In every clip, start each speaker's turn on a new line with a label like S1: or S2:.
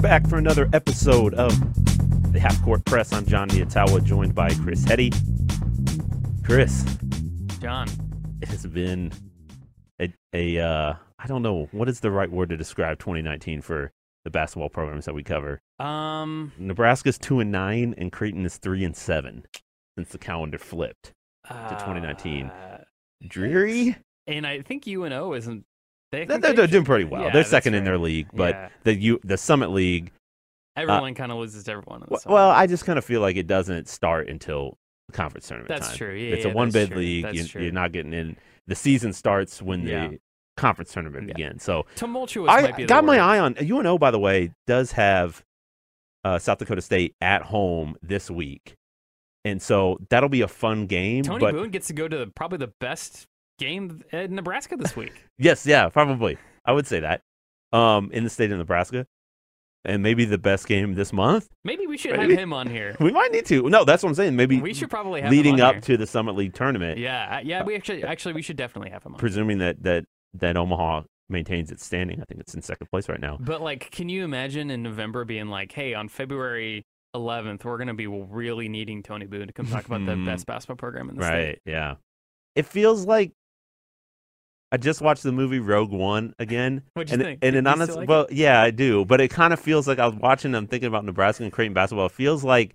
S1: back for another episode of the Half Court Press. I'm John Nyatawa, joined by Chris Heady. Chris,
S2: John.
S1: it has been a, a uh, I don't know what is the right word to describe 2019 for the basketball programs that we cover.
S2: Um,
S1: Nebraska's two and nine, and Creighton is three and seven since the calendar flipped. to 2019.
S2: uh,
S1: Dreary.
S2: and I think UNO isn't. They,
S1: They're, they're doing pretty well.
S2: Yeah,
S1: they're second in their league, but
S2: Yeah.
S1: the U, the Summit League.
S2: everyone kind of loses to everyone. in the summer.
S1: Well, I just kind of feel like it doesn't start until conference tournament.
S2: That's
S1: time.
S2: true. Yeah,
S1: it's a one bid league. You, you're not getting in. The season starts when the conference tournament begins. So
S2: tumultuous
S1: I
S2: might be the
S1: got my eye on UNO. By the way, does have uh, South Dakota State at home this week, and so that'll be a fun game.
S2: Tony
S1: but
S2: Boone gets to go to the, probably the best game in Nebraska this week.
S1: yes, yeah, probably I would say that um, in the state of Nebraska, and maybe the best game this month.
S2: Maybe we should
S1: Maybe.
S2: have him on here.
S1: We might need to. No, that's what I'm saying. Maybe
S2: we should probably have
S1: leading
S2: him on
S1: up
S2: here.
S1: to the Summit League tournament.
S2: Yeah, yeah. We actually, actually, we should definitely have him on.
S1: presuming that that that Omaha maintains its standing. I think it's in second place right now.
S2: But like, can you imagine in November being like, "Hey, on February 11th, we're gonna be really needing Tony Boone to come talk about the
S1: Mhm.
S2: best basketball program in the state."
S1: Right? Yeah. It feels like I just watched the movie Rogue One again.
S2: What'd you
S1: and
S2: think?
S1: and
S2: Do
S1: an honest,
S2: still like
S1: well, yeah, I do. But it kind of feels like I was watching. I'm thinking about Nebraska and Creighton basketball. It feels like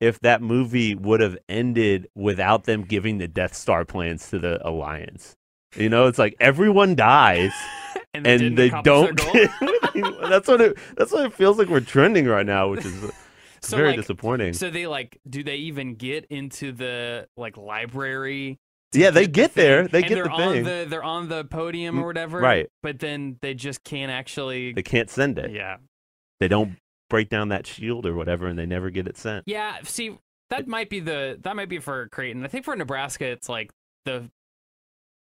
S1: if that movie would have ended without them giving the Death Star plans to the Alliance. You know, it's like everyone dies.
S2: and
S1: and they don't. Get, that's what it. That's what it feels like. We're trending right now, which is uh,
S2: So,
S1: very
S2: like,
S1: disappointing.
S2: So they like, do they even get into the like library?
S1: Yeah, they
S2: the
S1: get
S2: thing?
S1: there. They
S2: And
S1: get
S2: they're
S1: the
S2: on
S1: thing.
S2: the they're on the podium or whatever.
S1: right.
S2: But then they just can't actually.
S1: they can't send it.
S2: yeah.
S1: They don't break down that shield or whatever, and they never get it sent.
S2: Yeah. See, that might be the that might be for Creighton. I think for Nebraska, it's like the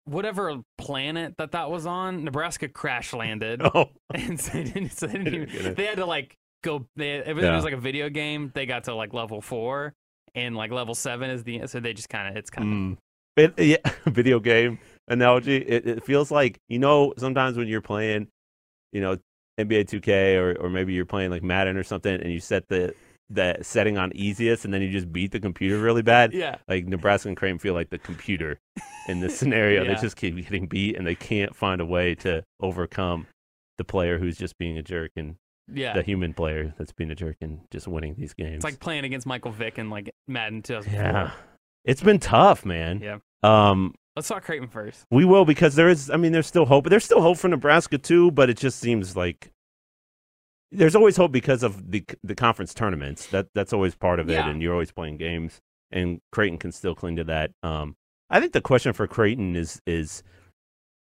S2: whatever planet that that was on. Nebraska crash landed.
S1: Oh,
S2: and so they, didn't, so they, didn't even- they had to like go. They,
S1: Yeah.
S2: was like a video game, they got to like level four, and like level seven is the. So they just kind of it's kind of
S1: mm. It, yeah, video game analogy. It, it feels like you know sometimes when you're playing, you know, NBA 2K or or maybe you're playing like Madden or something, and you set the that setting on easiest, and then you just beat the computer really bad.
S2: yeah.
S1: like Nebraska and Creighton feel like the computer in this scenario. They just keep getting beat and they can't find a way to overcome the player who's just being a jerk and
S2: Yeah.
S1: the human player that's being a jerk and just winning these games.
S2: It's like playing against Michael Vick and like Madden 2004.
S1: yeah, it's been tough, man.
S2: Yeah.
S1: Um,
S2: Let's talk Creighton first.
S1: we will because there is. I mean, there's still hope. There's still hope for Nebraska too, but it just seems like there's always hope because of the the conference tournaments. That that's always part of it,
S2: Yeah.
S1: and you're always playing games. And Creighton can still cling to that. Um, I think the question for Creighton is is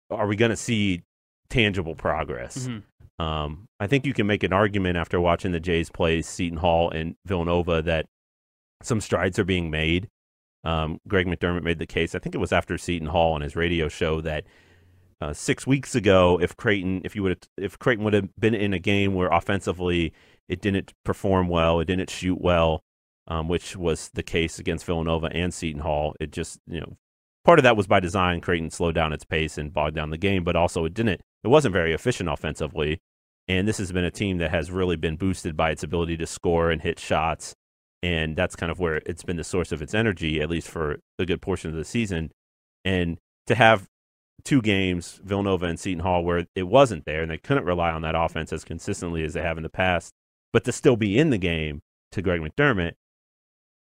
S1: are we going to see tangible progress?
S2: Mhm.
S1: Um, I think you can make an argument after watching the Jays play Seton Hall and Villanova that some strides are being made. Um, Greg McDermott made the case. I think it was after Seton Hall on his radio show that uh, six weeks ago, if Creighton, if you would, if Creighton would have been in a game where offensively it didn't perform well, it didn't shoot well, um, which was the case against Villanova and Seton Hall. It just, you know, part of that was by design. Creighton slowed down its pace and bogged down the game, but also it didn't. It wasn't very efficient offensively. And this has been a team that has really been boosted by its ability to score and hit shots. And that's kind of where it's been the source of its energy, at least for a good portion of the season. And to have two games, Villanova and Seton Hall, where it wasn't there and they couldn't rely on that offense as consistently as they have in the past, but to still be in the game to Greg McDermott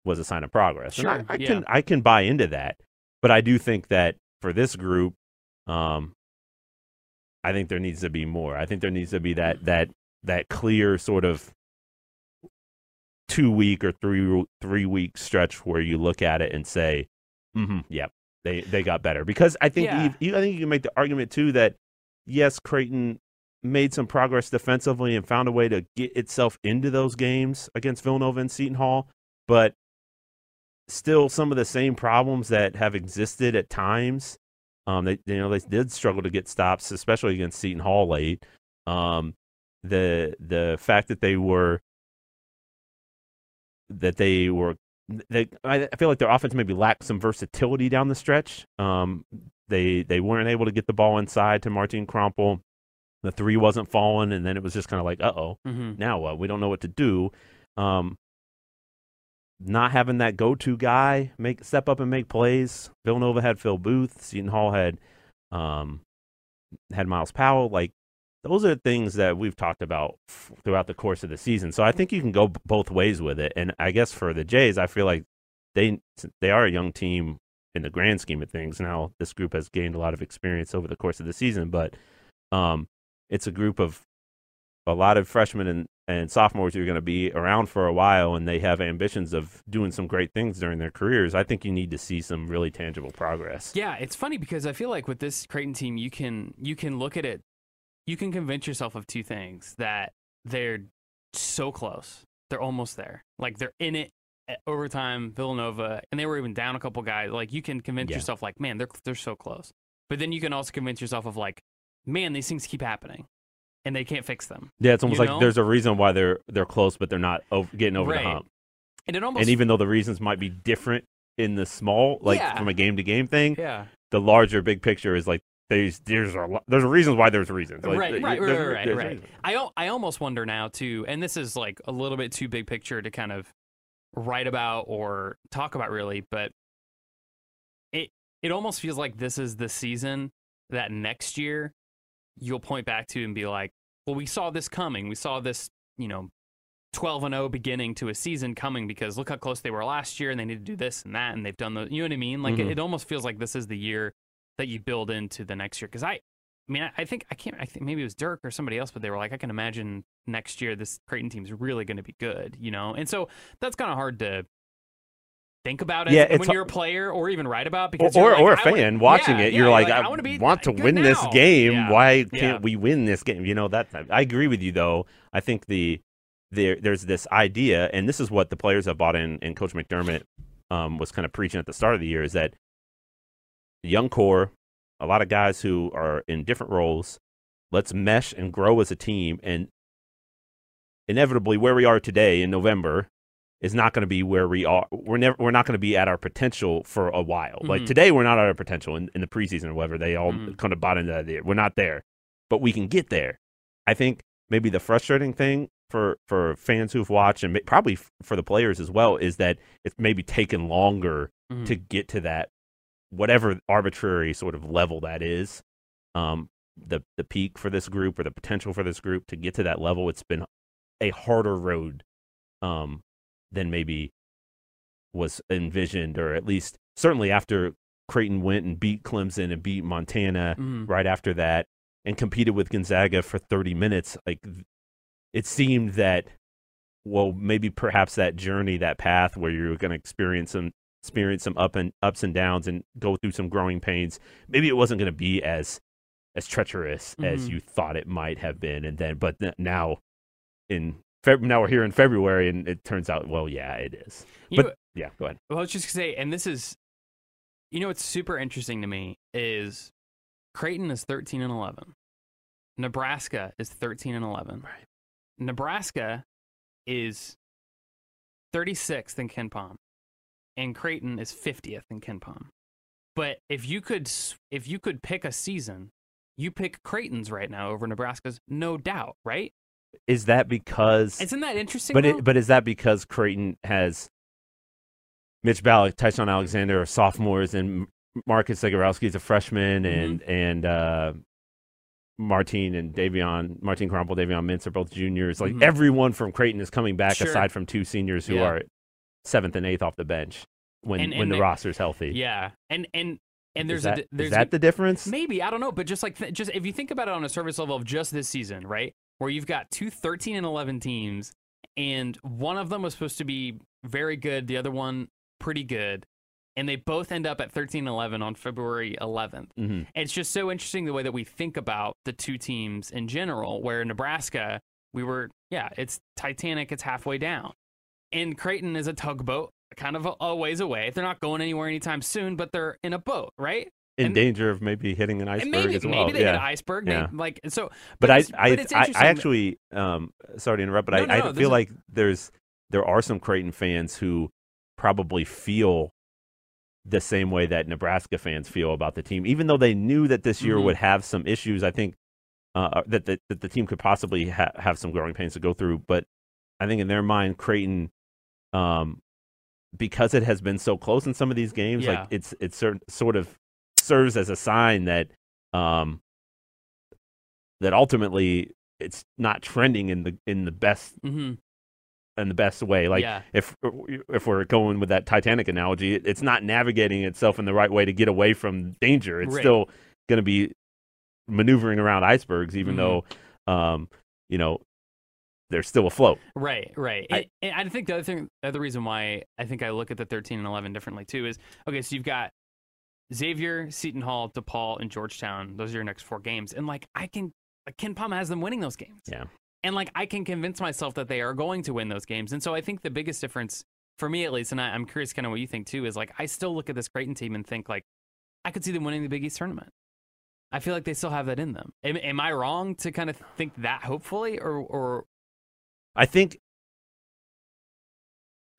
S1: was a sign of progress. And I, I
S2: yeah.
S1: can I can buy into that. But I do think that for this group, um, I think there needs to be more. I think there needs to be that that that clear sort of two week or three three week stretch where you look at it and say, mm-hmm, "Yep, they they got better." Because I think
S2: Yeah.
S1: you, you, I think you can make the argument too that yes, Creighton made some progress defensively and found a way to get itself into those games against Villanova and Seton Hall, but still some of the same problems that have existed at times. Um, they you know they did struggle to get stops, especially against Seton Hall late. Um, the the fact that they were that they were they I feel like their offense maybe lacked some versatility down the stretch. Um, they they weren't able to get the ball inside to Martin Krampelj. The three wasn't falling, and then it was just kind of like, uh oh,
S2: mm-hmm.
S1: now what? We don't know what to do. Um, not having that go-to guy make step up and make plays. Villanova had Phil Booth. Seton Hall had um, had Myles Powell. Like those are things that we've talked about throughout the course of the season. So I think you can go both ways with it. And I guess for the Jays, I feel like they they are a young team in the grand scheme of things. Now this group has gained a lot of experience over the course of the season, but um, it's a group of a lot of freshmen and, and sophomores who are going to be around for a while and they have ambitions of doing some great things during their careers. I think you need to see some really tangible progress.
S2: Yeah, it's funny because I feel like with this Creighton team, you can you can look at it, you can convince yourself of two things that they're so close, they're almost there, like they're in it eh, at overtime. Villanova, and they were even down a couple guys. Like you can convince
S1: Yeah.
S2: yourself, like man, they're they're so close. But then you can also convince yourself of like, man, these things keep happening, and they can't fix them.
S1: Yeah, it's almost
S2: You
S1: like
S2: know?
S1: there's a reason why they're they're close, but they're not over, getting over
S2: Right.
S1: the hump.
S2: And it almost
S1: And even though the reasons might be different in the small, like
S2: Yeah.
S1: from a game to game thing,
S2: yeah.
S1: the larger big picture is like there's there's a there's reasons why there's reasons. Like,
S2: Right, right, right, right, right. I I almost wonder now too, and this is like a little bit too big picture to kind of write about or talk about really, but it it almost feels like this is the season that next year you'll point back to and be like, well, we saw this coming. We saw this, you know, 12 and 0 beginning to a season coming because look how close they were last year and they need to do this and that and they've done the you know what I mean? Like it,
S1: Mhm.
S2: it almost feels like this is the year that you build into the next year cuz I I mean, I, I think I can't. I think maybe it was Dirk or somebody else, but they were like, I can imagine next year this Creighton team's really going to be good, you know. And so that's kind of hard to think about it
S1: Yeah,
S2: when you're a player or even write about because
S1: or,
S2: you're like,
S1: or a fan watching
S2: yeah,
S1: it,
S2: yeah,
S1: you're like, I,
S2: wanna be
S1: want to win this game. Why can't we win this game? You know that. I agree with you though. I think the there there's this idea, and this is what the players have bought in, and Coach McDermott um, was kind of preaching at the start of the year, is that young core, a lot of guys who are in different roles. Let's mesh and grow as a team, and inevitably, where we are today in November is not going to be where we are. We're never. We're not going to be at our potential for a while. Like
S2: Mhm.
S1: today, we're not at our potential in, in the preseason or whatever. They all
S2: Mhm.
S1: kind of bought into that. idea. We're not there, but we can get there. I think maybe the frustrating thing for for fans who've watched and probably for the players as well is that it's maybe taken longer
S2: Mhm.
S1: to get to that whatever arbitrary sort of level that is. Um, the the peak for this group or the potential for this group to get to that level, it's been a harder road um, than maybe was envisioned, or at least certainly after Creighton went and beat Clemson and beat Montana
S2: Mhm.
S1: right after that and competed with Gonzaga for 30 minutes. Like it seemed that, well, maybe perhaps that journey, that path where you're going to experience some experience some up and ups and downs and go through some growing pains. Maybe it wasn't going to be as as treacherous as
S2: Mhm.
S1: you thought it might have been, and then but th- now in Feb- now we're here in February, and it turns out, well, yeah, it is.
S2: You
S1: but yeah, go ahead.
S2: Well, I was just gonna say, and this is, you know, what's super interesting to me is Creighton is thirteen and eleven, Nebraska is thirteen and eleven.
S1: Right.
S2: Nebraska is thirty sixth in KenPom, and Creighton is fiftieth in KenPom. But if you could, if you could pick a season, you pick Creighton's right now over Nebraska's, no doubt, right?
S1: Is that because
S2: Isn't that interesting?
S1: But it, but is that because Creighton has Mitch Ballock, Ty-Shon Alexander are sophomores, and Marcus Zegarowski is a freshman,
S2: Mm-hmm.
S1: and and uh, Martin and Davion, Martin Krampelj, Davion Mintz are both juniors. Like
S2: Mhm.
S1: everyone from Creighton is coming back,
S2: Sure.
S1: aside from two seniors who
S2: Yeah.
S1: are seventh and eighth off the bench when
S2: And-
S1: when
S2: and
S1: the
S2: they-
S1: roster's healthy.
S2: yeah, and and and there's
S1: is that,
S2: a
S1: is
S2: there's a,
S1: the difference?
S2: Maybe I don't know, but just like th- just if you think about it on a service level of just this season, right, where you've got two 13 and 11 teams, and one of them was supposed to be very good, the other one pretty good, and they both end up at 13 and 11 on February 11th.
S1: Mhm.
S2: It's just so interesting the way that we think about the two teams in general. Where Nebraska, we were, yeah, it's Titanic, it's halfway down, and Creighton is a tugboat. Kind of a, a ways away. They're not going anywhere anytime soon, but they're in a boat, right?
S1: In
S2: and-
S1: danger of maybe hitting an iceberg
S2: maybe
S1: as well.
S2: maybe they
S1: yeah.
S2: hit an iceberg.
S1: Yeah.
S2: Maybe, like so.
S1: but, I,
S2: it's-
S1: I,
S2: it's
S1: I, I actually, um, sorry to interrupt, but
S2: No,
S1: I,
S2: no,
S1: I feel like there's there are some Creighton fans who probably feel the same way that Nebraska fans feel about the team, even though they knew that this year
S2: Mhm.
S1: would have some issues. I think uh, that, that that the team could possibly ha- have some growing pains to go through. But I think in their mind, Creighton, um, because it has been so close in some of these games,
S2: Yeah.
S1: like it's it's cer- sort of serves as a sign that um, that ultimately it's not trending in the in the best
S2: mm-hmm.
S1: in the best way. Like
S2: yeah,
S1: if if we're going with that Titanic analogy, it's not navigating itself in the right way to get away from danger. It's
S2: Right.
S1: still going to be maneuvering around icebergs, even
S2: Mhm.
S1: though, um, you know, they're still afloat.
S2: right, right.
S1: I-
S2: And- I think the other thing, the other reason why I think I look at the 13 and 11 differently too is okay. So you've got Xavier, Seton Hall, DePaul, and Georgetown. Those are your next four games, and like I can, like, KenPom has them winning those games.
S1: Yeah.
S2: and like I can convince myself that they are going to win those games. And so I think the biggest difference for me, at least, and I, I'm curious kind of what you think too, is like I still look at this Creighton team and think like I could see them winning the Big East tournament. I feel like they still have that in them. Am, am I wrong to kind of think that hopefully, or or
S1: I think,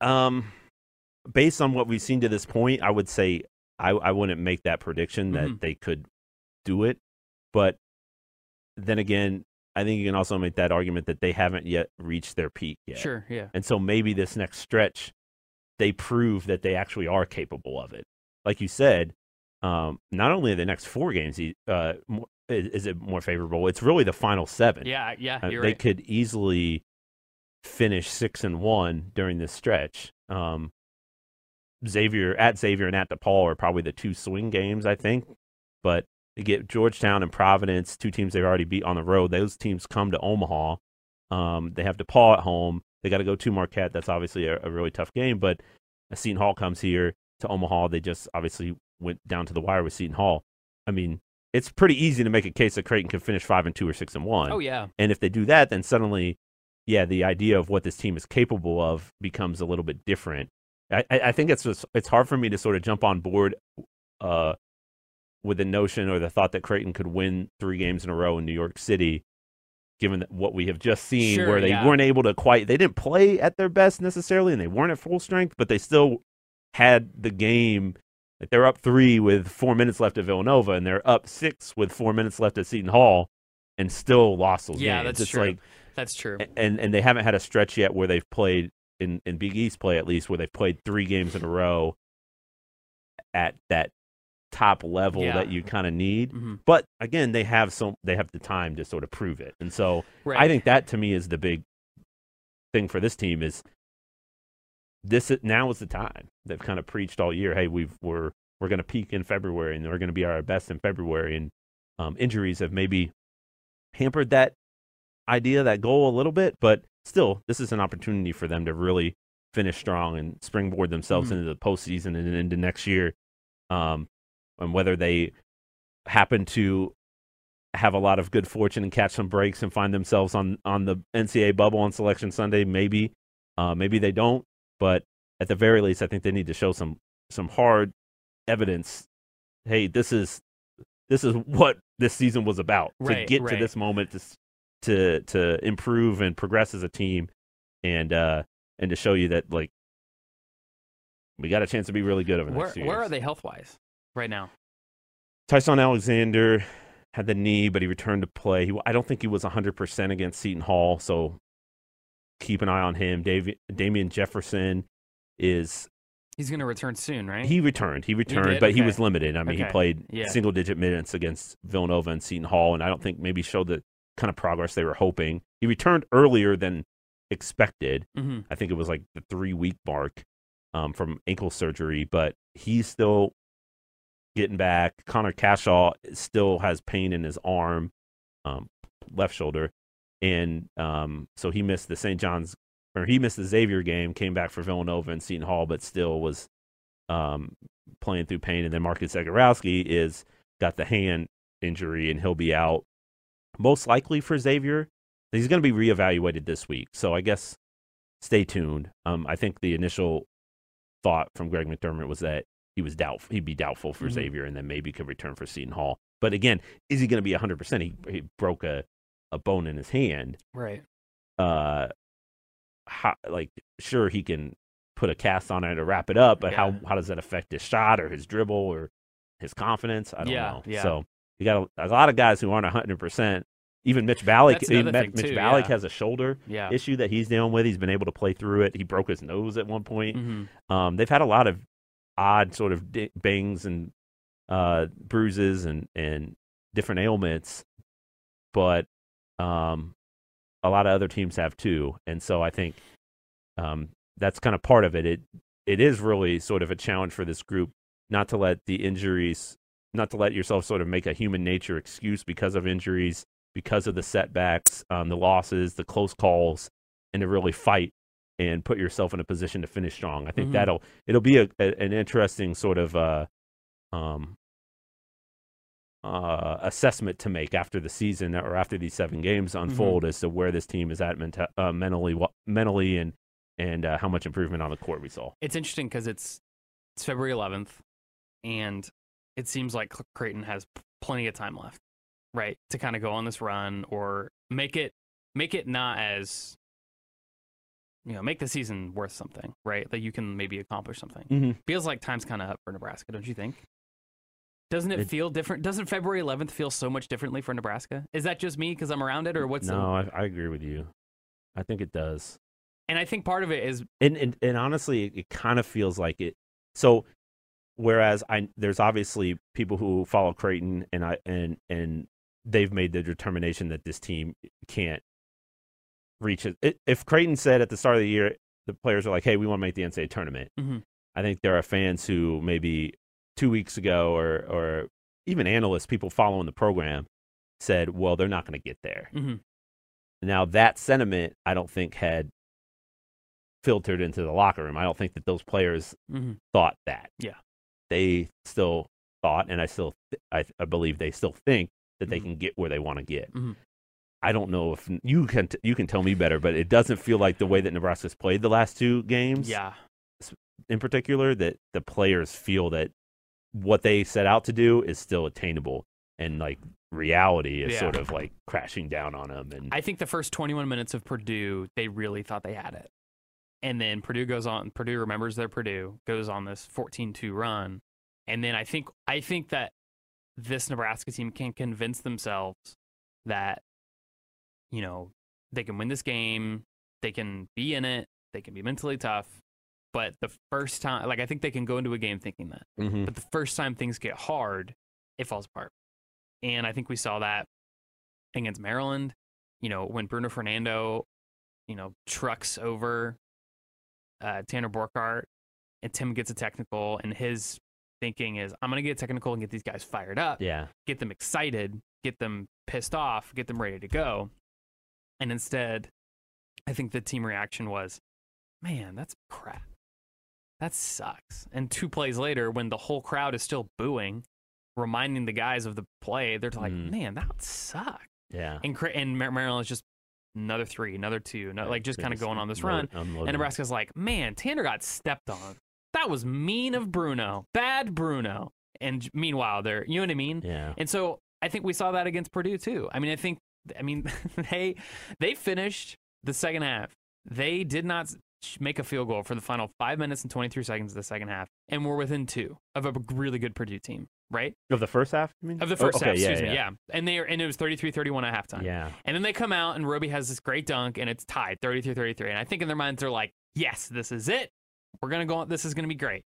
S1: um, based on what we've seen to this point, I would say I, I wouldn't make that prediction that
S2: Mhm.
S1: they could do it. But then again, I think you can also make that argument that they haven't yet reached their peak yet.
S2: sure, yeah,
S1: And so maybe this next stretch, they prove that they actually are capable of it. Like you said, um, not only the next four games uh, is, is it more favorable, it's really the final seven.
S2: yeah, yeah,
S1: Uh, they
S2: right.
S1: could easily finish six and one during this stretch. Um, Xavier at Xavier and at DePaul are probably the two swing games, I think. But they get Georgetown and Providence, two teams they've already beat on the road. Those teams come to Omaha. Um, they have DePaul at home. They got to go to Marquette. That's obviously a, a really tough game. But Seton Hall comes here to Omaha. They just obviously went down to the wire with Seton Hall. I mean, it's pretty easy to make a case that Creighton can finish five and two or six and one.
S2: Oh yeah,
S1: And if they do that, then suddenly, yeah, the idea of what this team is capable of becomes a little bit different. I, I think it's just, it's hard for me to sort of jump on board uh, with the notion or the thought that Creighton could win three games in a row in New York City, given what we have just seen,
S2: Sure,
S1: where they
S2: yeah.
S1: weren't able to quite, they didn't play at their best necessarily, and they weren't at full strength, but they still had the game. Like they're up three with four minutes left at Villanova, and they're up six with four minutes left at Seton Hall, and still lost those
S2: Yeah,
S1: games.
S2: that's
S1: it's
S2: true.
S1: like
S2: that's true.
S1: and and they haven't had a stretch yet where they've played in in Big East play at least where they've played three games in a row at that top level
S2: Yeah.
S1: that you kind of need.
S2: Mhm.
S1: But again, they have some they have the time to sort of prove it, and so
S2: Right.
S1: I think that to me is the big thing for this team is this is- now is the time. They've kind of preached all year, hey, we've we're we're going to peak in February and we're going to be our best in February and um, injuries have maybe hampered that idea, that goal a little bit, but still this is an opportunity for them to really finish strong and springboard themselves
S2: Mhm.
S1: into the postseason and into next year. Um, and whether they happen to have a lot of good fortune and catch some breaks and find themselves on on the NCAA bubble on Selection Sunday. Maybe, uh, maybe they don't. But at the very least, I think they need to show some some hard evidence. Hey, this is this is what this season was about to
S2: Right,
S1: get to this moment to to to improve and progress as a team, and uh and to show you that like we got a chance to be really good over the
S2: Where
S1: next
S2: where
S1: years.
S2: are they health wise right now?
S1: Ty-Shon Alexander had the knee, but he returned to play. He, I don't think he was 100% against Seton Hall, so keep an eye on him. Dave, Damien Jefferson is
S2: He's going to return soon, right?
S1: he returned. He returned,
S2: did?
S1: but he was limited. I mean, he played
S2: Yeah.
S1: single digit minutes against Villanova and Seton Hall, and I don't think maybe showed the kind of progress they were hoping. He returned earlier than expected.
S2: hmm
S1: I think it was like the three week mark um, from ankle surgery, but he's still getting back. Connor Cashaw still has pain in his arm, um, left shoulder, and um, so he missed the St. John's or he missed the Xavier game. Came back for Villanova and Seton Hall, but still was um, playing through pain. And then Marcus Zegarowski is got the hand injury, and he'll be out most likely for Xavier. He's going to be reevaluated this week, so I guess stay tuned. Um, I think the initial thought from Greg McDermott was that he was doubtful. He'd be doubtful for
S2: Mhm.
S1: Xavier, and then maybe could return for Seton Hall. But again, is he going to be 100? percent He he broke a a bone in his hand.
S2: Right.
S1: Uh, how, like sure he can put a cast on it to wrap it up, but how how does that affect his shot or his dribble or his confidence? I don't
S2: Yeah,
S1: know.
S2: yeah.
S1: So you got a, a lot of guys who aren't 100 percent even Mitch Ballock,
S2: That's
S1: Mitch,
S2: too,
S1: Ballock
S2: yeah.
S1: has a shoulder
S2: Yeah.
S1: issue that he's dealing with. He's been able to play through it. He broke his nose at one point.
S2: hmm
S1: Um, they've had a lot of odd sort of di- bangs and uh, bruises and, and different ailments, but um, a lot of other teams have too. And so I think um, that's kind of part of it. It it is really sort of a challenge for this group not to let the injuries, not to let yourself sort of make a human nature excuse because of injuries, because of the setbacks, um, the losses, the close calls, and to really fight and put yourself in a position to finish strong. I think
S2: Mhm.
S1: that'll it'll be a, a, an interesting sort of uh, um, uh, assessment to make after the season or after these seven games
S2: Mm-hmm.
S1: unfold as to where this team is at menta- uh, mentally, mentally, and and uh, how much improvement on the court we saw.
S2: It's interesting because it's it's February 11th, and it seems like Creighton has plenty of time left, right, to kind of go on this run or make it make it not as you know make the season worth something, right? That you can maybe accomplish something.
S1: Mm-hmm.
S2: Feels like time's kind of up for Nebraska, don't you think? Doesn't it,
S1: It-
S2: feel different? Doesn't February 11th feel so much differently for Nebraska? Is that just me because I'm around it, or what's? the-
S1: no, I, I agree with you. I think it does.
S2: and I think part of it is
S1: and and, and honestly, it, it kind of feels like it. So, whereas I there's obviously people who follow Creighton, and I and and they've made the determination that this team can't reach it. if Creighton said at the start of the year, the players are like, "Hey, we want to make the NCAA tournament,"
S2: Mhm.
S1: I think there are fans who maybe two weeks ago, or or even analysts, people following the program, said, "Well, they're not going to get there."
S2: Mhm.
S1: Now that sentiment, I don't think had filtered into the locker room. I don't think that those players
S2: Mhm.
S1: thought that.
S2: Yeah.
S1: They still thought, and I still, th- I, I believe they still think that they
S2: Mhm.
S1: can get where they want to get.
S2: Mhm.
S1: I don't know if you can t- you can tell me better, but it doesn't feel like the way that Nebraska's played the last two games,
S2: yeah.
S1: in particular, that the players feel that what they set out to do is still attainable, and like reality is
S2: Yeah.
S1: sort of like crashing down on them. And
S2: I think the first 21 minutes of Purdue, they really thought they had it. And then Purdue goes on, Purdue remembers their Purdue, goes on this 14-2 run. And then I think I think that this Nebraska team can convince themselves that you know, they can win this game, they can be in it, they can be mentally tough. But the first time like I think they can go into a game thinking that.
S1: Mhm.
S2: But the first time things get hard, it falls apart. And I think we saw that against Maryland. You know, when Bruno Fernando, you know, trucks over uh, Tanner Borchardt and Tim gets a technical, and his thinking is, I'm going to get a technical and get these guys fired up,
S1: yeah,
S2: get them excited, get them pissed off, get them ready to go. And instead, I think the team reaction was, man, that's crap. That sucks. And two plays later, when the whole crowd is still booing, reminding the guys of the play, they're like,
S1: Mm.
S2: man, that sucks.
S1: yeah.
S2: And, and Mar- Maryland's just another three, another two, no, like just kind of going on this run.
S1: unloading.
S2: And Nebraska's like, man, Tanner got stepped on. That was mean of Bruno. Bad Bruno. And meanwhile, they're, you know what I mean?
S1: Yeah.
S2: And so I think we saw that against Purdue too. I mean, I think, I mean, they they finished the second half. They did not make a field goal for the final five minutes and 23 seconds of the second half, and we're within two of a really good Purdue team, right?
S1: Of the first half, you mean?
S2: Of the
S1: Oh,
S2: first
S1: okay,
S2: half,
S1: yeah,
S2: excuse
S1: yeah.
S2: me, yeah. And they are, and it was 33-31 at halftime.
S1: Yeah.
S2: And then they come out and Roby has this great dunk and it's tied 33-33. And I think in their minds they're like, yes, this is it. We're going to go. This is going to be great.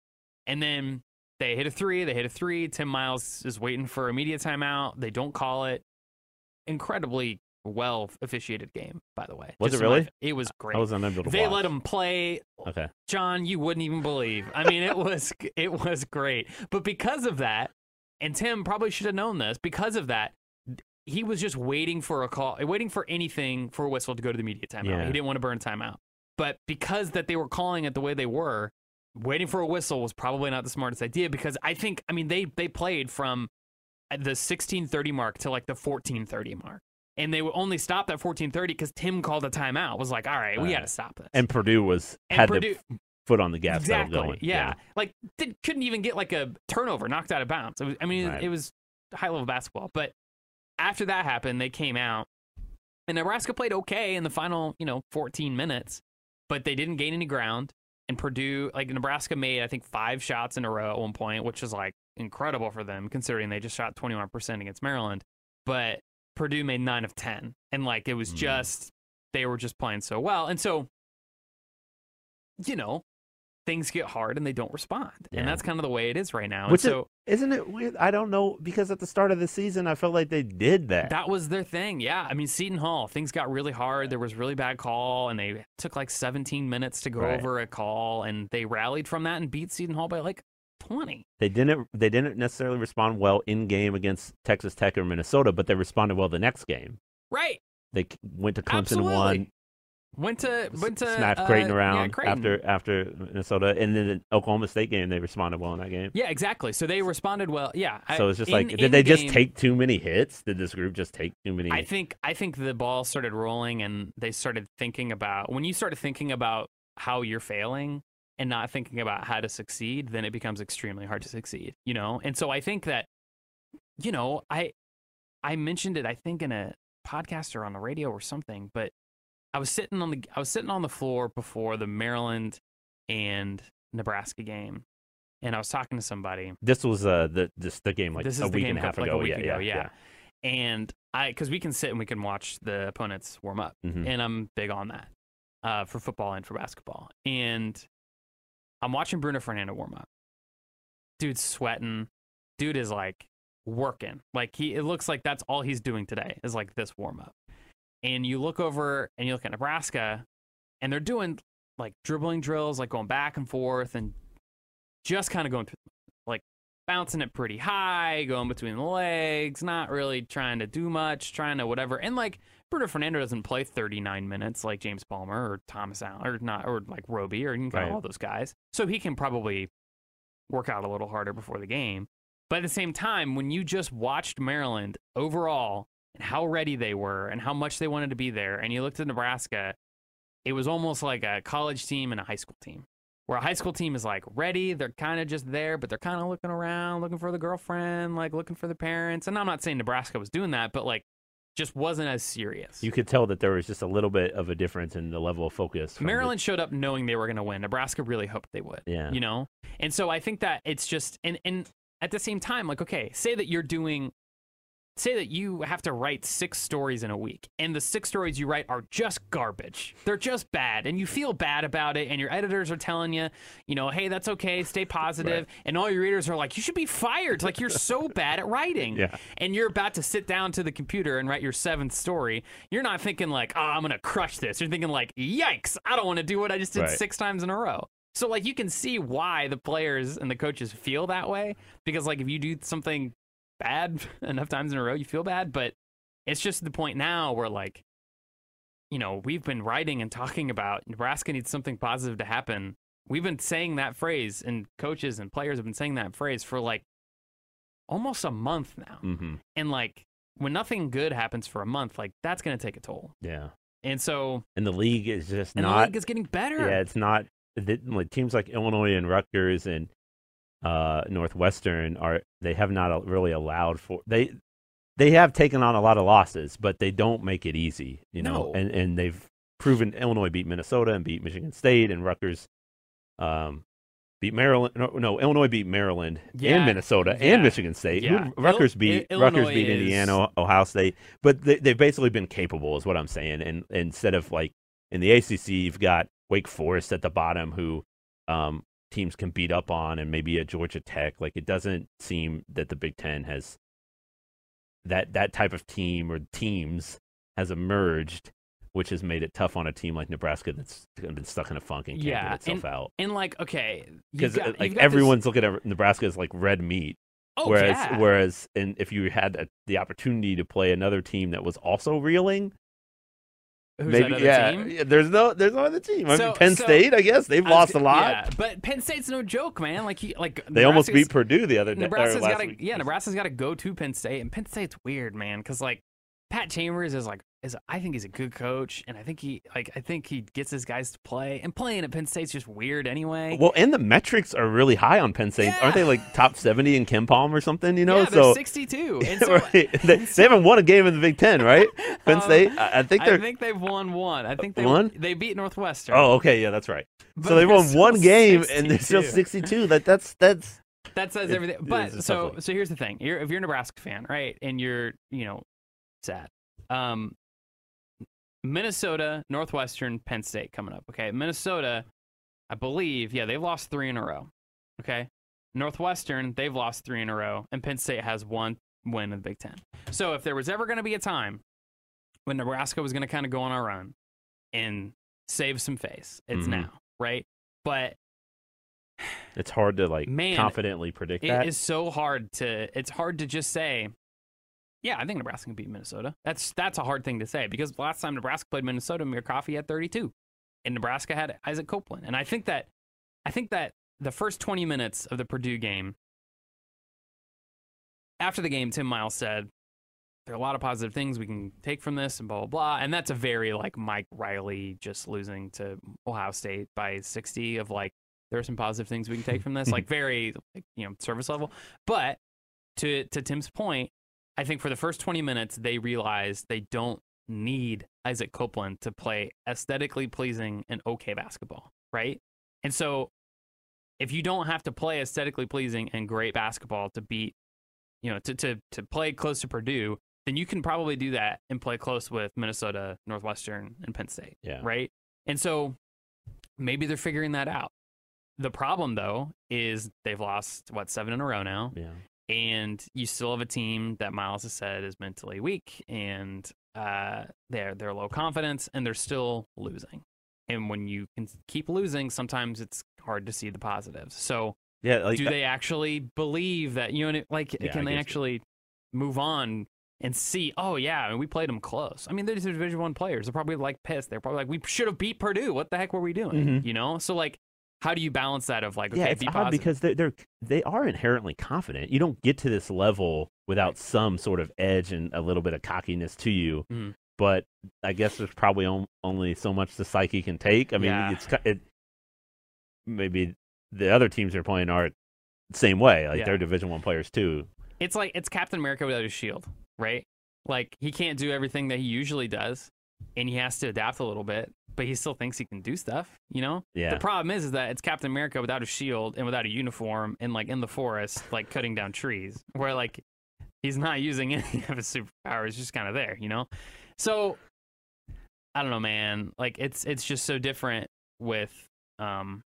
S2: And then they hit a three. They hit a three. Tim Miles is waiting for immediate timeout. They don't call it. Incredibly well officiated game, by the way.
S1: Was
S2: Just
S1: it
S2: in my-
S1: really?
S2: it was great.
S1: I was unable to
S2: they
S1: watch.
S2: let him play
S1: Okay.
S2: John, you wouldn't even believe. I mean, it was it was great. But because of that, and Tim probably should have known this, because of that, he was just waiting for a call, waiting for anything for a whistle to go to the media timeout.
S1: Yeah.
S2: He didn't want to burn timeout. But because that they were calling it the way they were, waiting for a whistle was probably not the smartest idea because I think I mean they they played from uh, the 1630 mark to like the 1430 mark. And they would only stop at 1430 because Tim called a timeout. Was like, all right, we
S1: Right.
S2: got to stop this.
S1: And Purdue was
S2: And
S1: had
S2: Purdue-
S1: the foot on the gas
S2: exactly.
S1: pedal going.
S2: Yeah. Like did, couldn't even get like a turnover knocked out of bounds. It was, I mean,
S1: Right.
S2: it was high level basketball. But after that happened, they came out and Nebraska played okay in the final, you know, 14 minutes, but they didn't gain any ground. And Purdue, like Nebraska made, I think, five shots in a row at one point, which is like incredible for them considering they just shot 21% against Maryland. But Purdue made nine of ten, and like it was
S1: Mm.
S2: just they were just playing so well, and so you know things get hard and they don't respond,
S1: Yeah.
S2: and that's kind of the way it is right now.
S1: Which
S2: and
S1: is, isn't it weird? I don't know because at the start of the season, I felt like they did that.
S2: that was their thing. Yeah, I mean Seton Hall, things got really hard. There was really bad call, and they took like 17 minutes to go
S1: Right.
S2: over a call, and they rallied from that and beat Seton Hall by like 20.
S1: They didn't. They didn't necessarily respond well in game against Texas Tech or Minnesota, but they responded well the next game.
S2: Right.
S1: They went to Clemson,
S2: Absolutely.
S1: won,
S2: Went to went to
S1: smacked
S2: uh,
S1: Creighton
S2: yeah,
S1: around
S2: Creighton.
S1: after after Minnesota, and then the Oklahoma State game they responded well in that game.
S2: Yeah, exactly. So they responded well. Yeah.
S1: So it's just
S2: in-
S1: like, did they just take too many hits? Did this group just take too many?
S2: I think I think the ball started rolling and they started thinking about when you started thinking about how you're failing and not thinking about how to succeed, then it becomes extremely hard to succeed, you know? And so I think that you know, I I mentioned it I think in a podcast or on the radio or something, but I was sitting on the I was sitting on the floor before the Maryland and Nebraska game and I was talking to somebody
S1: this was uh the this the game like
S2: this is
S1: a
S2: the
S1: week
S2: game
S1: and a half
S2: like
S1: ago.
S2: a week
S1: yeah,
S2: ago,
S1: yeah,
S2: yeah. And I, because we can sit and we can watch the opponents warm up,
S1: yeah. Mhm.
S2: and I'm big on that uh, for football and for basketball. And I'm watching Bruno Fernando warm up. Dude's sweating. Dude is like working. Like he, it looks like that's all he's doing today is like this warm up. And you look over and you look at Nebraska, and they're doing like dribbling drills, like going back and forth, and just kind of going through, like bouncing it pretty high, going between the legs, not really trying to do much, trying to whatever. And like Bruno Fernando doesn't play 39 minutes like James Palmer or Thomas Allen or not or like Roby or you can
S1: Right.
S2: all those guys. So he can probably work out a little harder before the game. But at the same time, when you just watched Maryland overall and how ready they were and how much they wanted to be there, and you looked at Nebraska, it was almost like a college team and a high school team. Where a high school team is like ready, they're kind of just there, but they're kind of looking around, looking for the girlfriend, like looking for the parents. And I'm not saying Nebraska was doing that, but like just wasn't as serious.
S1: You could tell that there was just a little bit of a difference in the level of focus. from the-
S2: Maryland showed up knowing they were going to win. Nebraska really hoped they would.
S1: Yeah.
S2: You know? And so I think that it's just and and at the same time like okay, say that you're doing say that you have to write 6 stories in a week and the 6 stories you write are just garbage. They're just bad and you feel bad about it and your editors are telling you, you know, hey, that's okay, stay positive.
S1: Right.
S2: and all your readers are like you should be fired. Like you're so bad at writing
S1: Yeah.
S2: and you're about to sit down to the computer and write your seventh story, you're not thinking like, "Oh, I'm gonna crush this." You're thinking like, "Yikes! I don't want to do what I just did
S1: Right.
S2: six times in a row." So like, you can see why the players and the coaches feel that way because like, if you do something bad enough times in a row, you feel bad. But it's just the point now where like, you know, we've been writing and talking about Nebraska needs something positive to happen. We've been saying that phrase, and coaches and players have been saying that phrase for like almost a month now.
S1: Mhm.
S2: And like when nothing good happens for a month, like that's going to take a toll.
S1: Yeah.
S2: And so,
S1: And the league is just
S2: and the league is getting better.
S1: Yeah, it's not. the- Like teams like Illinois and Rutgers and uh, Northwestern are they have not really allowed for they they have taken on a lot of losses, but they don't make it easy, you know.
S2: No.
S1: And and they've proven Illinois beat Minnesota and beat Michigan State and Rutgers um beat Maryland no, no Illinois beat Maryland
S2: Yeah,
S1: and Minnesota
S2: yeah,
S1: and Michigan State. Who-
S2: yeah.
S1: Rutgers
S2: Il-
S1: beat
S2: I-
S1: Rutgers beat
S2: is-
S1: Indiana, Ohio State, but they, they've basically been capable, is what I'm saying. And instead of like in the ACC, you've got Wake Forest at the bottom, who um, teams can beat up on, and maybe a Georgia Tech. Like it doesn't seem that the Big Ten has that that type of team or teams has emerged, which has made it tough on a team like Nebraska that's been stuck in a funk and can't
S2: Yeah,
S1: get itself out.
S2: and like, okay,
S1: Because
S2: uh,
S1: like
S2: got this-
S1: everyone's looking at Nebraska as like red meat.
S2: oh,
S1: whereas
S2: yeah.
S1: whereas and if you had a, the opportunity to play another team that was also reeling,
S2: Who's
S1: maybe yeah,
S2: team?
S1: yeah, there's no there's no other team. I
S2: So-
S1: mean, Penn
S2: so-
S1: State, I guess they've
S2: I was
S1: lost a lot.
S2: Yeah, but Penn State's no joke, man. Like, he, like
S1: They almost beat Purdue the other day.
S2: Nebraska's got to yeah, Nebraska's got to go to Penn State, and Penn State's weird, man, because like Pat Chambers is like is I think he's a good coach, and I think he like I think he gets his guys to play, and playing at Penn State's just weird anyway.
S1: Well, and the metrics are really high on Penn State, aren't they? Like top seventy in KenPom or something, you know?
S2: yeah,
S1: so
S2: 62, so
S1: right. they, they haven't won a game in the Big Ten, right? Penn
S2: Um,
S1: State. I, I think they're.
S2: I think they've won one. I think they
S1: One?
S2: They beat Northwestern.
S1: oh, okay, yeah, that's right.
S2: but
S1: so they won one game and they're still
S2: 62.
S1: That that's that's
S2: That says everything.
S1: it
S2: But
S1: is a tough
S2: so so here's the thing: you're, if you're a Nebraska fan, right, and you're you know sad. Um, Minnesota, Northwestern, Penn State coming up. Okay, Minnesota, I believe, yeah, they've lost three in a row. Okay, Northwestern, they've lost three in a row, and Penn State has one win in the Big Ten. So if there was ever going to be a time when Nebraska was going to kind of go on a run and save some face, it's
S1: Mhm.
S2: now, right? But
S1: It's hard to like
S2: Man,
S1: confidently predict
S2: it
S1: that.
S2: is so hard to. It's hard to just say. Yeah, I think Nebraska can beat Minnesota. That's that's a hard thing to say because last time Nebraska played Minnesota, Mir Coffey had 32, and Nebraska had Isaac Copeland. And I think that, I think that the first 20 minutes of the Purdue game, after the game, Tim Miles said, "There are a lot of positive things we can take from this," and blah blah blah. And that's a very like Mike Riley just losing to Ohio State by 60 of like there are some positive things we can take from this, like very like, you know service level. But to to Tim's point, I think for the first 20 minutes they realized they don't need Isaac Copeland to play aesthetically pleasing and okay basketball, right? And so if you don't have to play aesthetically pleasing and great basketball to beat, you know, to to to play close to Purdue, then you can probably do that and play close with Minnesota, Northwestern, and Penn State
S1: yeah.
S2: right? And so maybe they're figuring that out. The problem though is they've lost what seven in a row now,
S1: Yeah.
S2: And you still have a team that Miles has said is mentally weak, and uh, they're they're low confidence, and they're still losing. And when you can keep losing, sometimes it's hard to see the positives. So
S1: Yeah. Like
S2: do they actually believe that you know like
S1: Yeah,
S2: can they actually move on and see oh yeah I mean, we played them close i mean they're just division one players they're probably like pissed they're probably like we should have beat purdue what the heck were we doing
S1: Mhm.
S2: you know so like how do you balance that of like okay
S1: yeah, it's
S2: be
S1: odd because they're, they're they are inherently confident. You don't get to this level without some sort of edge and a little bit of cockiness to you.
S2: Mhm.
S1: But I guess there's probably on, only so much the psyche can take. I mean,
S2: Yeah.
S1: it's it. Maybe the other teams they're playing are the same way. Like
S2: Yeah.
S1: they're Division One players too.
S2: it's like it's captain america without his shield right like he can't do everything that he usually does and he has to adapt a little bit but he still thinks he can do stuff you know
S1: Yeah.
S2: The problem is, is that it's Captain America without a shield and without a uniform and like in the forest, like cutting down trees, where like he's not using any of his superpowers, just kind of there, you know. So I don't know, man. Like it's it's just so different with um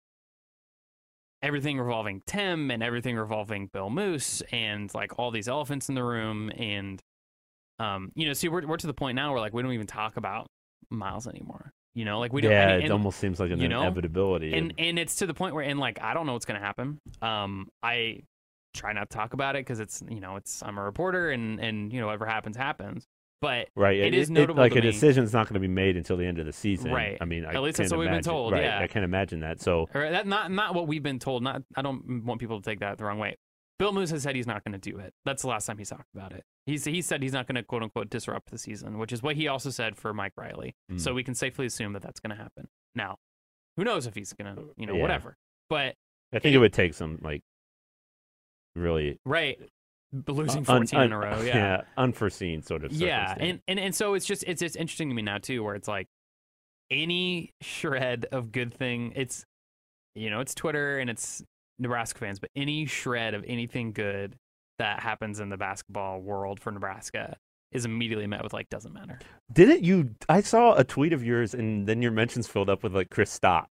S2: everything revolving Tim and everything revolving Bill Moos and like all these elephants in the room and um you know, see we're we're to the point now where like we don't even talk about Miles anymore. You know, like we don't.
S1: yeah,
S2: and-
S1: it almost seems like an
S2: you know,
S1: inevitability.
S2: and and it's to the point where and like I don't know what's gonna happen. Um, I try not to talk about it because it's you know it's I'm a reporter and and you know whatever happens happens. But
S1: right,
S2: it is notable
S1: like
S2: to
S1: a
S2: me.
S1: decision's not going to be made until the end of the season.
S2: Right.
S1: I mean, I
S2: At least that's what we've been told,
S1: Right,
S2: yeah.
S1: I can't imagine that. So
S2: or that not not what we've been told. Not I don't want people to take that the wrong way. Bill Moos has said he's not going to do it. That's the last time he's talked about it. He's he said he's not going to quote unquote disrupt the season, which is what he also said for Mike Riley.
S1: Mm.
S2: So we can safely assume that that's going to happen. Now, who knows if he's going to you know
S1: Yeah.
S2: whatever. But
S1: I think it would take some like really
S2: right, losing
S1: un-
S2: 14 in a row, yeah.
S1: unforeseen sort of
S2: stuff.
S1: yeah
S2: and, and and so it's just it's it's interesting to me now too where it's like any shred of good thing it's you know it's twitter and it's nebraska fans but any shred of anything good that happens in the basketball world for nebraska is immediately met with like doesn't matter
S1: Didn't you? I saw a tweet of yours, and then your mentions filled up with like Chris, stop,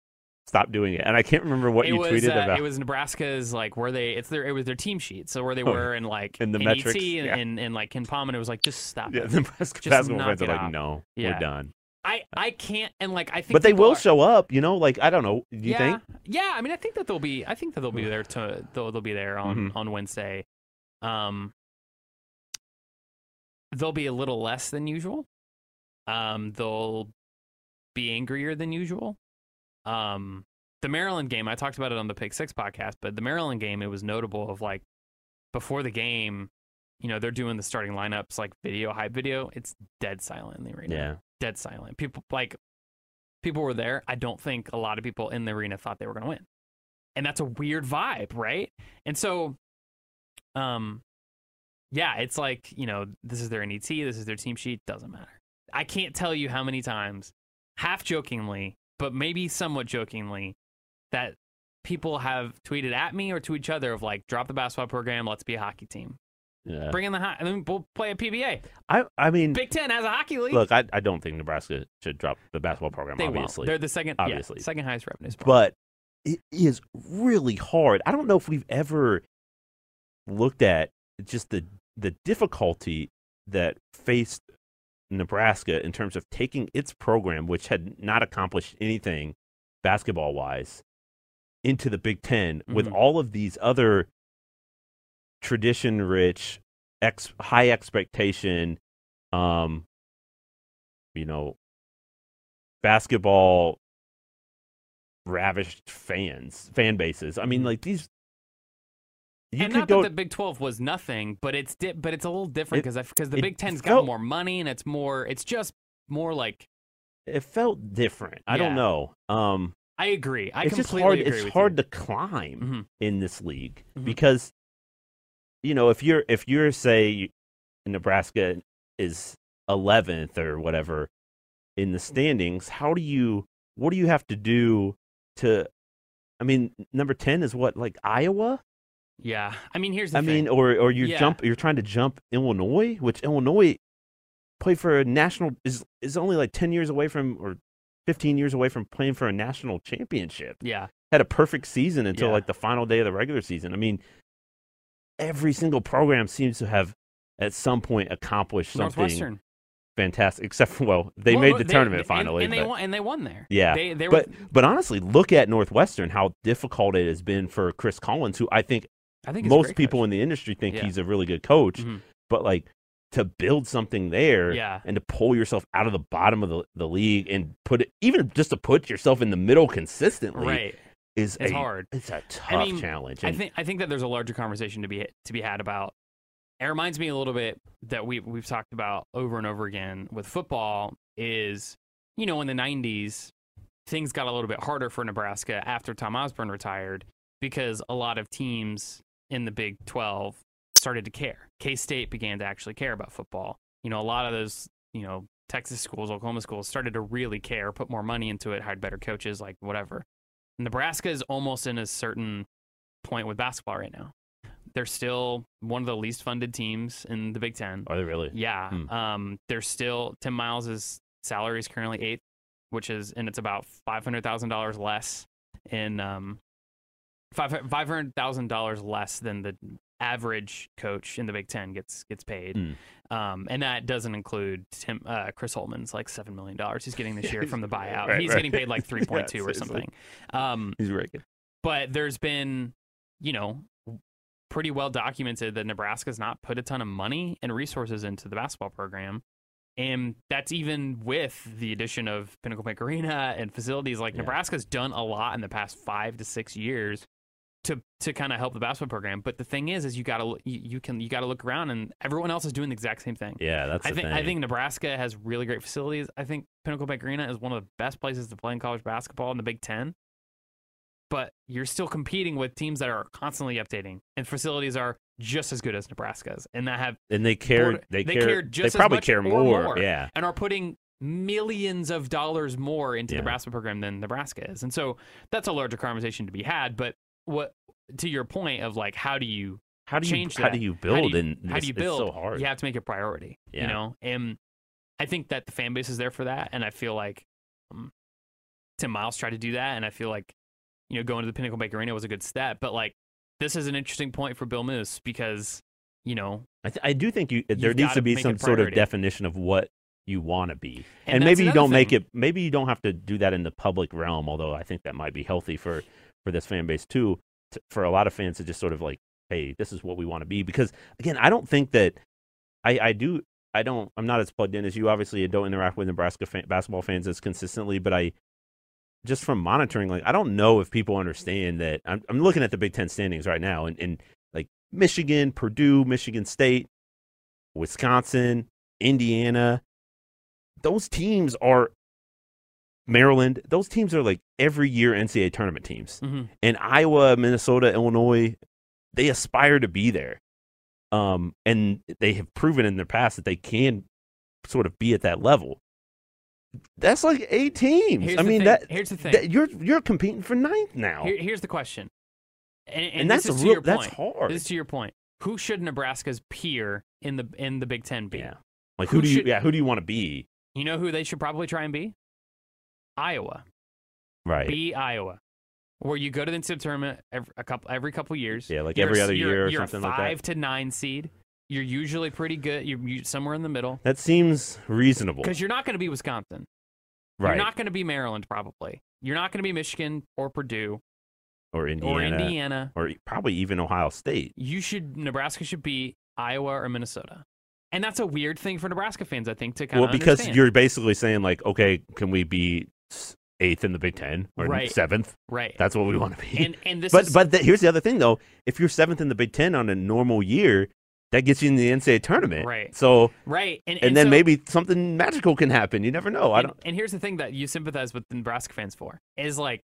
S1: stop doing it. And I can't remember what
S2: it
S1: you
S2: was
S1: tweeted
S2: uh,
S1: about.
S2: it was nebraska's like where they it's their it was their team sheet so where they
S1: Oh,
S2: were in like
S1: and the metrics,
S2: and,
S1: yeah.
S2: and, and like KenPom and it was like just stop
S1: yeah,
S2: it.
S1: the Nebraska
S2: Just
S1: basketball fans are like,
S2: off.
S1: no,
S2: Yeah.
S1: we're done.
S2: I i can't and like i think
S1: But they will
S2: are-
S1: show up. You know, like I don't know. Do you
S2: yeah,
S1: think?
S2: Yeah, I mean, I think that they'll be. I think that they'll be there to. They'll, they'll be there on
S1: Mhm.
S2: on Wednesday. Um, they'll be a little less than usual. Um, they'll be angrier than usual. Um, the Maryland game, I talked about it on the Pick Six podcast, but the Maryland game, it was notable of like before the game, you know, they're doing the starting lineups like video, hype video. It's dead silent in the arena
S1: Yeah.
S2: Dead silent. People like people were there. I don't think a lot of people in the arena thought they were going to win. And that's a weird vibe, right? And so um yeah, it's like, you know, this is their NET, this is their team sheet, doesn't matter. I can't tell you how many times half jokingly, but maybe somewhat jokingly that people have tweeted at me or to each other of like drop the basketball program, let's be a hockey team.
S1: Yeah.
S2: Bring in the high, and then we'll play a PBA.
S1: I I mean,
S2: Big Ten has a hockey league.
S1: look, I I don't think Nebraska should drop the basketball program.
S2: they
S1: obviously,
S2: won't. They're the second,
S1: Obviously.
S2: yeah, second highest revenue. sport.
S1: but it is really hard. I don't know if we've ever looked at just the the difficulty that faced Nebraska in terms of taking its program, which had not accomplished anything basketball wise, into the Big 10 with
S2: Mhm.
S1: all of these other tradition rich, ex- high expectation, um, you know, basketball ravished fans, fan bases. I mean,
S2: Mhm.
S1: like these. You
S2: and not
S1: go.
S2: that the Big Twelve was nothing, but it's di- but it's a little different because because the
S1: it
S2: Big Ten's
S1: felt-
S2: got more money and it's more it's just more like
S1: it felt different. I don't know. Um,
S2: I agree. I
S1: it's just
S2: completely
S1: hard.
S2: agree
S1: It's hard
S2: you.
S1: to climb
S2: Mhm.
S1: in this league
S2: Mhm.
S1: because, you know, if you're if you're say Nebraska is eleventh or whatever in the mm-hmm. standings, how do you? What do you have to do to? I mean, number ten is what like Iowa.
S2: Yeah, I mean here's the
S1: I
S2: thing.
S1: mean, or or you
S2: Yeah.
S1: jump. You're trying to jump Illinois, which Illinois played for a national is is only like ten years away from or fifteen years away from playing for a national championship.
S2: yeah,
S1: Had a perfect season until
S2: Yeah.
S1: like the final day of the regular season. I mean, every single program seems to have at some point accomplished something fantastic. Except for well, they
S2: Well,
S1: made the tournament
S2: and-
S1: finally.
S2: and, they
S1: but-
S2: won, and they won there.
S1: Yeah,
S2: they they
S1: but
S2: were.
S1: but honestly, look at Northwestern. How difficult it has been for Chris Collins, who I think
S2: I think
S1: most people
S2: coach.
S1: in the industry think
S2: Yeah.
S1: he's a really good coach,
S2: Mhm.
S1: but like to build something there
S2: Yeah.
S1: and to pull yourself out of the bottom of the, the league and put it even just to put yourself in the middle consistently
S2: right.
S1: Is
S2: It's
S1: a,
S2: hard.
S1: It's a tough
S2: mean,
S1: challenge.
S2: I think I think that there's a larger conversation to be to be had about. It reminds me a little bit that we we've talked about over and over again with football. Is you know in the '90s things got a little bit harder for Nebraska after Tom Osborne retired because a lot of teams in the Big 12 started to care. K State began to actually care about football. You know, a lot of those you know Texas schools, Oklahoma schools started to really care, put more money into it, hired better coaches, like whatever. Nebraska is almost in a certain point with basketball right now. They're still one of the least funded teams in the Big Ten.
S1: are they really?
S2: Yeah.
S1: Hmm.
S2: Um, they're still Tim Miles' salary is currently eighth, which is and it's about five hundred thousand dollars less in um five five hundred thousand dollars less than the average coach in the Big Ten gets gets paid.
S1: Hmm.
S2: Um, and that doesn't include Tim uh, Chris Holman's like seven million dollars he's getting this year from the buyout.
S1: Right,
S2: he's
S1: right.
S2: getting paid like three point two
S1: Yeah,
S2: or something. Um,
S1: He's very good.
S2: but there's been, you know, pretty well documented that Nebraska's not put a ton of money and resources into the basketball program. And that's even with the addition of Pinnacle Bank Arena and facilities. Like
S1: Yeah.
S2: Nebraska's done a lot in the past five to six years to to kind of help the basketball program. But the thing is, is you gotta you, you can you gotta look around and everyone else is doing the exact same thing.
S1: Yeah, that's
S2: I
S1: the
S2: think
S1: thing.
S2: I think Nebraska has really great facilities. I think Pinnacle Bank Arena is one of the best places to play in college basketball in the Big Ten. But you're still competing with teams that are constantly updating, and facilities are just as good as Nebraska's, and that have
S1: and they care.
S2: border-
S1: They,
S2: they
S1: care.
S2: care just
S1: they probably care more.
S2: more.
S1: Yeah.
S2: and are putting millions of dollars more into
S1: Yeah.
S2: the basketball program than Nebraska is, and so that's a larger conversation to be had. But what to your point of like, how do you
S1: How do you
S2: change
S1: how do you
S2: How
S1: build
S2: do you-
S1: in
S2: how do you
S1: it's
S2: build?
S1: so hard.
S2: You have to make it a priority.
S1: Yeah.
S2: You know, and I think that the fan base is there for that, and I feel like um, Tim Miles tried to do that, and I feel like you know going to the Pinnacle Bank Arena was a good step. But like, this is an interesting point for Bill Moos because you know,
S1: I, th- I do think you there needs
S2: gotta
S1: be some sort of definition of what you want to be,
S2: And
S1: and, maybe you don't make it. Maybe you don't have to do that in the public realm. Although I think that might be healthy for for this fan base too. To, for a lot of fans to just sort of like, hey, this is what we want to be. Because again, I don't think that I I do. I don't. I'm not as plugged in as you. Obviously, don't interact with Nebraska fan, basketball fans as consistently, but I just from monitoring, like I don't know if people understand that. I'm, I'm looking at the Big Ten standings right now, and, and like Michigan, Purdue, Michigan State, Wisconsin, Indiana, those teams are Maryland. Those teams are like every year NCAA tournament teams,
S2: mhm.
S1: and Iowa, Minnesota, Illinois, they aspire to be there. Um, and they have proven in their past that they can sort of be at that level. That's like eight teams.
S2: here's
S1: I mean
S2: thing.
S1: that,
S2: here's the thing.
S1: that you're you're competing for ninth now,
S2: Here- here's the question, and, and,
S1: and, that's
S2: this
S1: a
S2: is to
S1: real
S2: your
S1: that's
S2: point.
S1: hard.
S2: This is to your point. who should Nebraska's peer in the in the Big Ten be?
S1: Yeah. Like
S2: Who
S1: who, do you?
S2: should-
S1: Yeah, who do you want to be?
S2: You know who they should probably try and be? Iowa.
S1: Right.
S2: Be Iowa, where you go to the NCAA tournament every, a couple every couple years.
S1: yeah, like
S2: You're
S1: every other
S2: you're-
S1: year or
S2: you're a
S1: something like
S2: five to nine seed. You're usually pretty good. You're, you somewhere in the middle
S1: That seems reasonable.
S2: because you're not going to be Wisconsin.
S1: Right.
S2: You're not going to be Maryland, probably. You're not going to be Michigan or Purdue
S1: or Indiana.
S2: or Indiana.
S1: or probably even Ohio State.
S2: You should Nebraska should be Iowa or Minnesota, and that's a weird thing for Nebraska fans, I think, to kind
S1: Well,
S2: of
S1: because
S2: understand.
S1: you're basically saying like, okay, can we be eighth in the Big Ten or
S2: Right.
S1: seventh?
S2: right.
S1: That's what we want to be.
S2: and and this
S1: but
S2: is
S1: but the, here's the other thing though: if you're seventh in the Big Ten on a normal year, that gets you in the NCAA tournament.
S2: Right.
S1: So
S2: right, and,
S1: and, then
S2: so-
S1: maybe something magical can happen. You never know. I
S2: and,
S1: don't.
S2: and here's the thing that you sympathize with the Nebraska fans for is like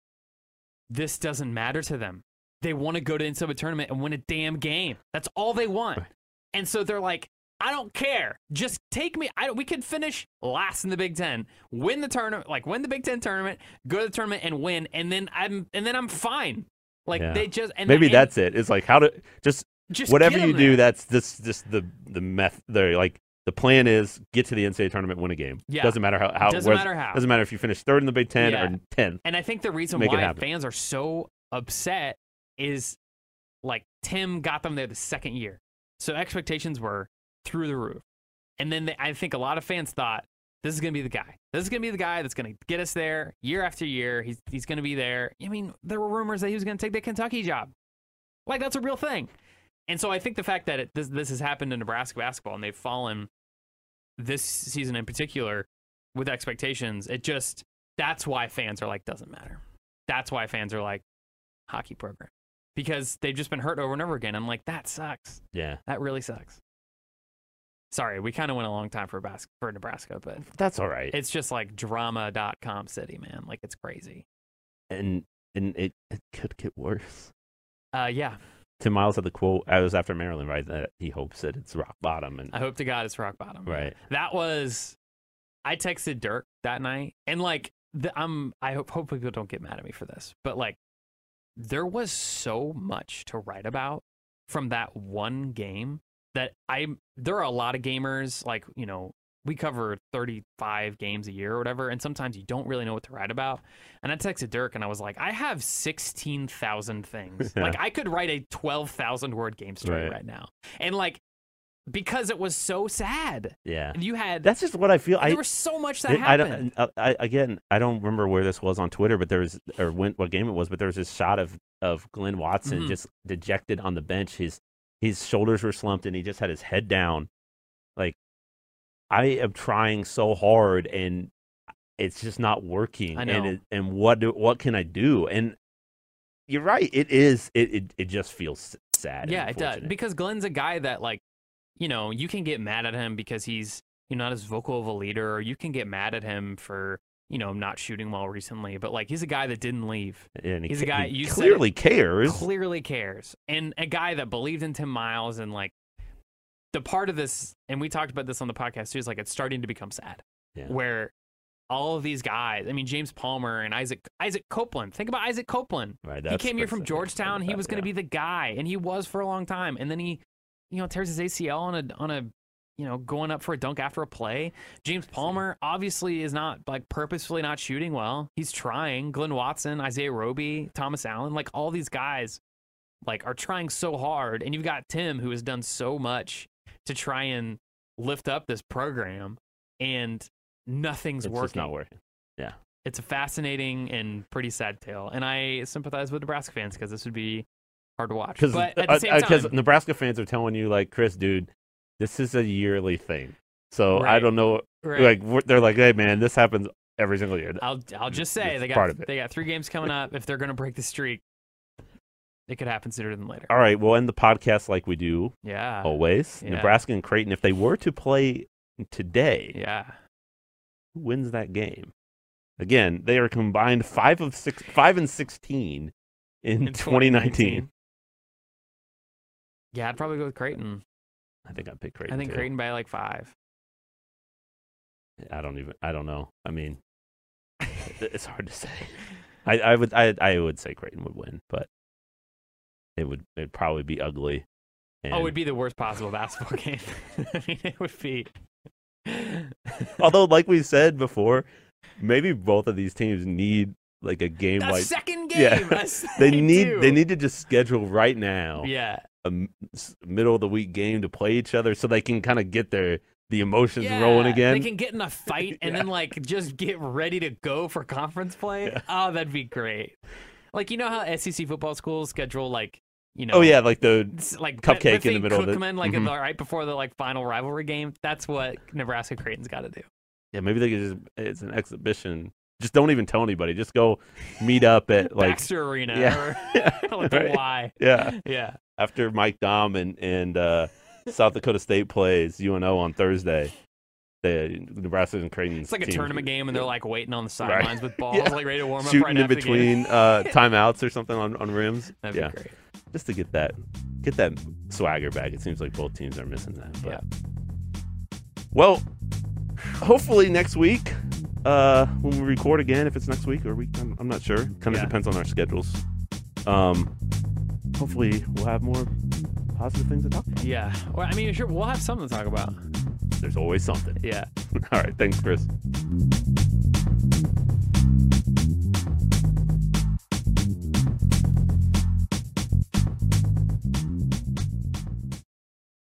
S2: this doesn't matter to them. They want to go to the NCAA tournament and win a damn game. That's all they want.
S1: Right.
S2: And so they're like, I don't care. Just take me. I don't, we could finish last in the Big Ten, win the tournament, like win the Big Ten tournament, go to the tournament and win, and then I'm and then I'm fine. Like
S1: Yeah.
S2: they just and
S1: Maybe
S2: and
S1: that's it. It's like how to just
S2: just
S1: whatever you do.
S2: there.
S1: That's this just the the meth. The like the plan is get to the NCAA tournament, win a game.
S2: Yeah.
S1: Doesn't matter how. how
S2: Doesn't matter how.
S1: Doesn't matter if you finish third in the Big Ten
S2: Yeah.
S1: or tenth.
S2: And I think the reason why fans are so upset is like Tim got them there the second year. So expectations were through the roof. And then they, I think a lot of fans thought this is going to be the guy. This is going to be the guy that's going to get us there year after year. He's he's going to be there. I mean, there were rumors that he was going to take the Kentucky job. Like that's a real thing. And so I think the fact that it, this this has happened in Nebraska basketball and they've fallen this season in particular with expectations, it just that's why fans are like doesn't matter. That's why fans are like hockey program because they've just been hurt over and over again. I'm like that sucks.
S1: Yeah,
S2: That really sucks. Sorry, we kind of went a long time for bas- for Nebraska, but
S1: that's all right.
S2: it's just like drama.com city, man. Like it's crazy.
S1: and and it, it could get worse.
S2: Uh yeah,
S1: Tim Miles had the quote. I was after Maryland, right? That he hopes that it's rock bottom, and
S2: I hope to God it's rock bottom.
S1: right.
S2: That was I texted Dirk that night and like the, I'm I hope hope people don't get mad at me for this, but like there was so much to write about from that one game that I there are a lot of gamers like, you know, we cover 35 games a year or whatever and sometimes you don't really know what to write about. And I texted Dirk and I was like, I have 16,000 things.
S1: Yeah.
S2: Like I could write a 12,000 word game story
S1: Right.
S2: right now. And like because it was so sad.
S1: Yeah,
S2: And you had
S1: that's just what I feel. I
S2: there was so much that
S1: It- I
S2: happened.
S1: don't. I, I, again, I don't remember where this was on Twitter, but there was or when, what game it was, but there was this shot of of Glynn Watson
S2: Mhm.
S1: just dejected on the bench. His his shoulders were slumped, and he just had his head down. Like I am trying so hard, and it's just not working.
S2: I
S1: And
S2: know.
S1: it, and what do, what can I do? And you're right. It is. It it, it just feels sad.
S2: yeah, it does. Because Glynn's a guy that like, you know, you can get mad at him because he's you know not as vocal of a leader, or you can get mad at him for you know not shooting well recently. But like, he's a guy that didn't leave.
S1: and he,
S2: he's a guy- you said
S1: clearly cares.
S2: Clearly cares, and a guy that believed in Tim Miles and like the part of this, and we talked about this on the podcast too. Is like it's starting to become sad,
S1: Yeah.
S2: where all of these guys. I mean, James Palmer and Isaac Isaac Copeland. Think about Isaac Copeland.
S1: Right,
S2: he came here from. Georgetown. He was going to
S1: yeah.
S2: be the guy, and he was for a long time. And then he, you know, tears his ACL on a on a, you know, going up for a dunk after a play. James Palmer obviously is not like purposefully not shooting well. He's trying. Glynn Watson, Isaiah Roby, Thomas Allen, like all these guys, like are trying so hard. And you've got Tim who has done so much to try and lift up this program, and nothing's
S1: It's
S2: working
S1: just not working. Yeah.
S2: It's a fascinating and pretty sad tale, and I sympathize with Nebraska fans because this would be hard to watch.
S1: Because
S2: But at the uh, same uh, time,
S1: Nebraska fans are telling you, like, Chris, dude, this is a yearly thing. So I don't know.
S2: right,
S1: Like, they're like, hey, man, this happens every single year.
S2: I'll I'll just say
S1: It's
S2: they got they got three games coming up. If they're going to break the streak, it could happen sooner than later.
S1: All right, we'll end the podcast like we do
S2: Yeah,
S1: always.
S2: yeah.
S1: Nebraska and Creighton, if they were to play today,
S2: yeah.
S1: who wins that game? Again, they are combined five of six, five and sixteen in,
S2: In
S1: 2019.
S2: Yeah, I'd probably go with Creighton.
S1: I think I picked Creighton.
S2: I think
S1: too.
S2: Creighton by like five.
S1: I don't even. I don't know. I mean, it's hard to say. I, I would. I. I would say Creighton would win, but it would. It'd probably be ugly. Oh, and
S2: oh, it would be the worst possible basketball game. I mean, it would be.
S1: although, like we said before, maybe both of these teams need like a game
S2: a
S1: like
S2: second game.
S1: Yeah. They need
S2: do.
S1: they need to just schedule right now
S2: Yeah.
S1: A middle of the week game to play each other so they can kind of get their the emotions rolling again.
S2: They can get in a fight and then like just get ready to go for conference play.
S1: Yeah.
S2: Oh, that'd be great. Like you know how SEC football schools schedule like you know
S1: oh yeah, like the
S2: like
S1: Cupcake in the middle of it.
S2: Cookman, like
S1: Mhm.
S2: the- right before the like final rivalry game. That's what Nebraska Creighton's got to do.
S1: yeah maybe they could just it's an exhibition. Just don't even tell anybody. Just go meet up at like
S2: Baxter Arena
S1: yeah.
S2: or like
S1: Right.
S2: Y.
S1: yeah
S2: Yeah.
S1: after Mike Daum and and uh, South Dakota State plays UNO on Thursday. The Nebraska and Creighton.
S2: It's like a
S1: teams-
S2: tournament game, and they're like waiting on the sidelines with balls,
S1: Yeah.
S2: like ready to warm up
S1: shooting
S2: right
S1: in
S2: after the game.
S1: between uh, timeouts or something on, on rims.
S2: That'd
S1: yeah,
S2: be great.
S1: just to get that get that swagger back. It seems like both teams are missing that. But.
S2: Yeah.
S1: Well, hopefully next week uh, when we record again, if it's next week or week, I'm, I'm not sure. Kind of
S2: Yeah.
S1: depends on our schedules. Um, hopefully we'll have more positive things to talk about.
S2: Yeah. Well, I mean, sure, we'll have something to talk about.
S1: There's always something.
S2: Yeah.
S1: All right, thanks, Chris.